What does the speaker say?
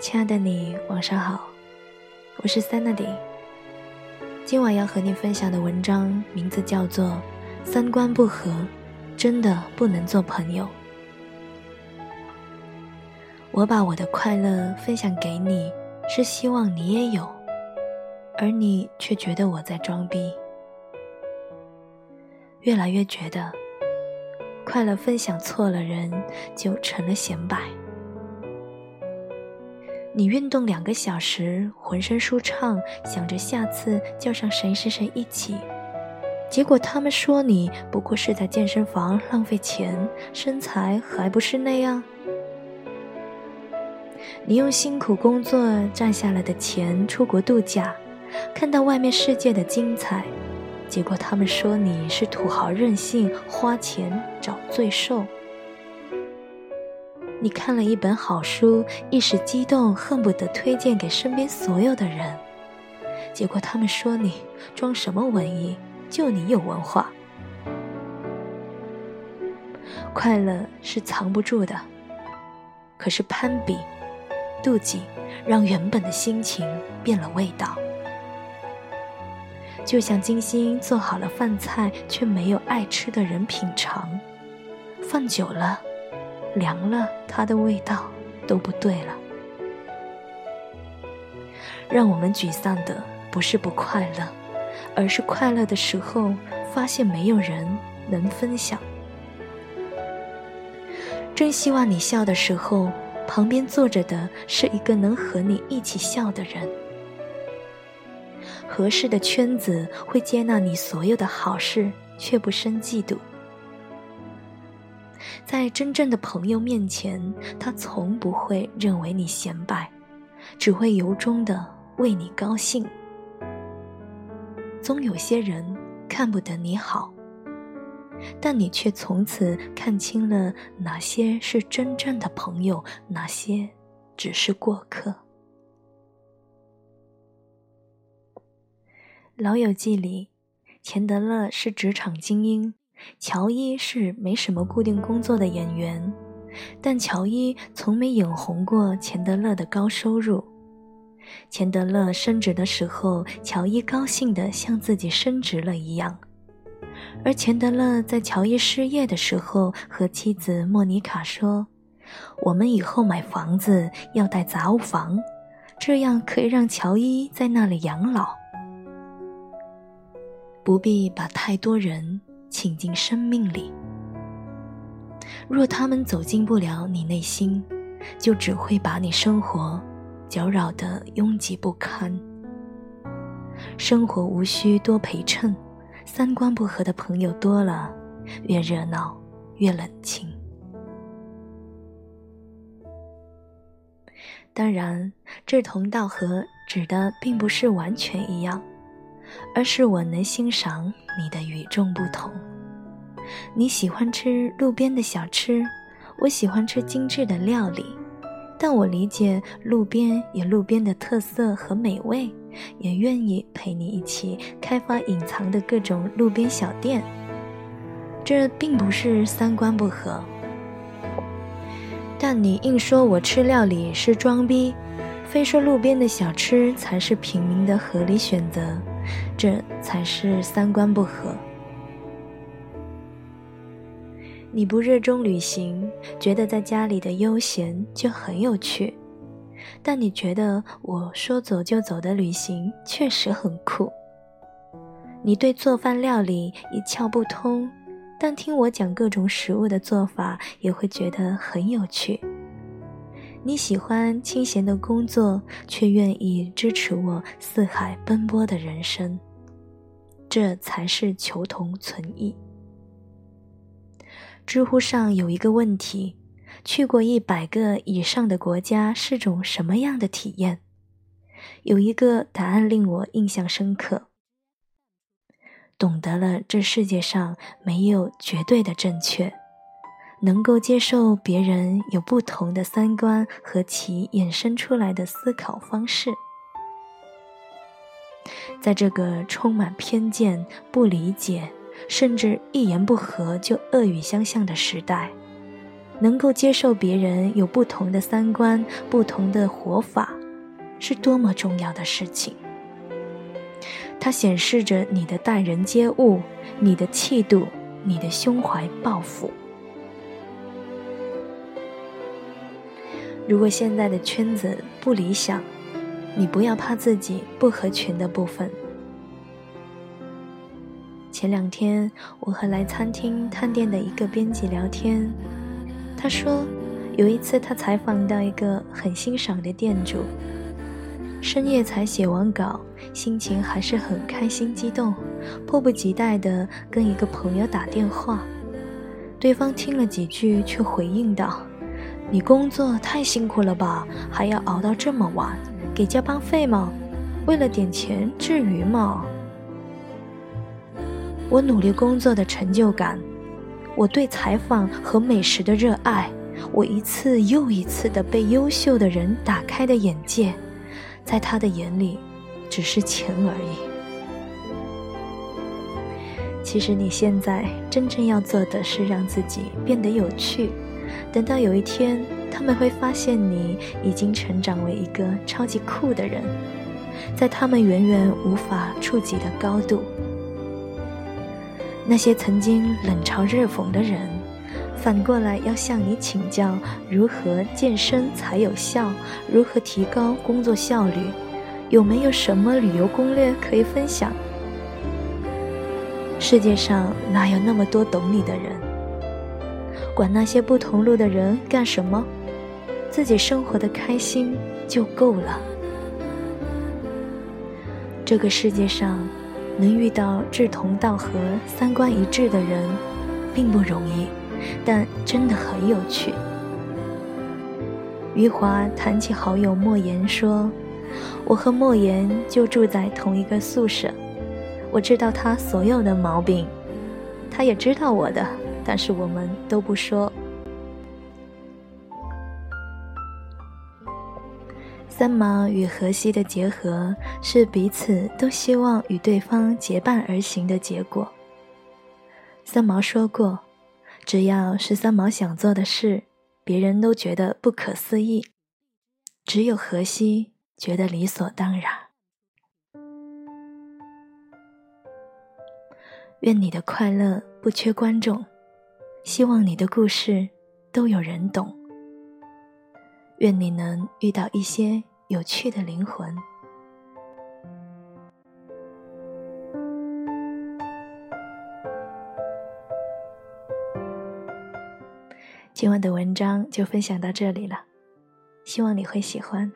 亲爱的你，晚上好，我是 Sandy。今晚要和你分享的文章名字叫做《三观不合，真的不能做朋友》。我把我的快乐分享给你，是希望你也有，而你却觉得我在装逼。越来越觉得，快乐分享错了人，就成了显摆。你运动两个小时，浑身舒畅，想着下次叫上谁谁谁一起，结果他们说你不过是在健身房浪费钱，身材还不是那样。你用辛苦工作赚下来的钱出国度假，看到外面世界的精彩，结果他们说你是土豪任性，花钱找罪受。你看了一本好书，一时激动，恨不得推荐给身边所有的人。结果他们说你装什么文艺，就你有文化。快乐是藏不住的，可是攀比、妒忌，让原本的心情变了味道。就像精心做好了饭菜，却没有爱吃的人品尝，放久了。凉了，它的味道都不对了。让我们沮丧的不是不快乐，而是快乐的时候发现没有人能分享。真希望你笑的时候，旁边坐着的是一个能和你一起笑的人。合适的圈子会接纳你所有的好事，却不生嫉妒。在真正的朋友面前，他从不会认为你显摆，只会由衷的为你高兴。总有些人看不得你好，但你却从此看清了哪些是真正的朋友，哪些只是过客。《老友记》里，钱德勒是职场精英。乔伊是没什么固定工作的演员，但乔伊从没眼红过钱德勒的高收入。钱德勒升职的时候，乔伊高兴得像自己升职了一样。而钱德勒在乔伊失业的时候，和妻子莫妮卡说：“我们以后买房子要带杂物房，这样可以让乔伊在那里养老，不必把太多人。”请进生命里。若他们走进不了你内心，就只会把你生活搅扰得拥挤不堪。生活无需多陪衬，三观不合的朋友多了，越热闹越冷清。当然，志同道合指的并不是完全一样。而是我能欣赏你的与众不同。你喜欢吃路边的小吃，我喜欢吃精致的料理。但我理解路边有路边的特色和美味，也愿意陪你一起开发隐藏的各种路边小店。这并不是三观不合，但你硬说我吃料理是装逼，非说路边的小吃才是平民的合理选择。这才是三观不合。你不热衷旅行，觉得在家里的悠闲就很有趣，但你觉得我说走就走的旅行确实很酷。你对做饭料理一窍不通，但听我讲各种食物的做法也会觉得很有趣。你喜欢清闲的工作，却愿意支持我四海奔波的人生，这才是求同存异。知乎上有一个问题：去过一百个以上的国家是种什么样的体验？有一个答案令我印象深刻：懂得了这世界上没有绝对的正确。能够接受别人有不同的三观和其衍生出来的思考方式，在这个充满偏见、不理解，甚至一言不合就恶语相向的时代，能够接受别人有不同的三观、不同的活法，是多么重要的事情。它显示着你的待人接物、你的气度、你的胸怀抱负。如果现在的圈子不理想，你不要怕自己不合群的部分。前两天，我和来餐厅探店的一个编辑聊天，他说，有一次他采访到一个很欣赏的店主，深夜才写完稿，心情还是很开心激动，迫不及待地跟一个朋友打电话，对方听了几句，却回应道：“你工作太辛苦了吧，还要熬到这么晚，给加班费吗？为了点钱，至于吗？”我努力工作的成就感，我对采访和美食的热爱，我一次又一次的被优秀的人打开的眼界，在他的眼里，只是钱而已。其实你现在真正要做的是让自己变得有趣，等到有一天，他们会发现你已经成长为一个超级酷的人，在他们远远无法触及的高度。那些曾经冷嘲热讽的人，反过来要向你请教如何健身才有效，如何提高工作效率，有没有什么旅游攻略可以分享？世界上哪有那么多懂你的人？管那些不同路的人干什么？自己生活的开心就够了。这个世界上。能遇到志同道合、三观一致的人，并不容易，但真的很有趣。余华谈起好友莫言说：“我和莫言就住在同一个宿舍，我知道他所有的毛病，他也知道我的，但是我们都不说。”三毛与荷西的结合是彼此都希望与对方结伴而行的结果。三毛说过：“只要是三毛想做的事，别人都觉得不可思议，只有荷西觉得理所当然。”愿你的快乐不缺观众，希望你的故事都有人懂。愿你能遇到一些。有趣的灵魂。今晚的文章就分享到这里了，希望你会喜欢。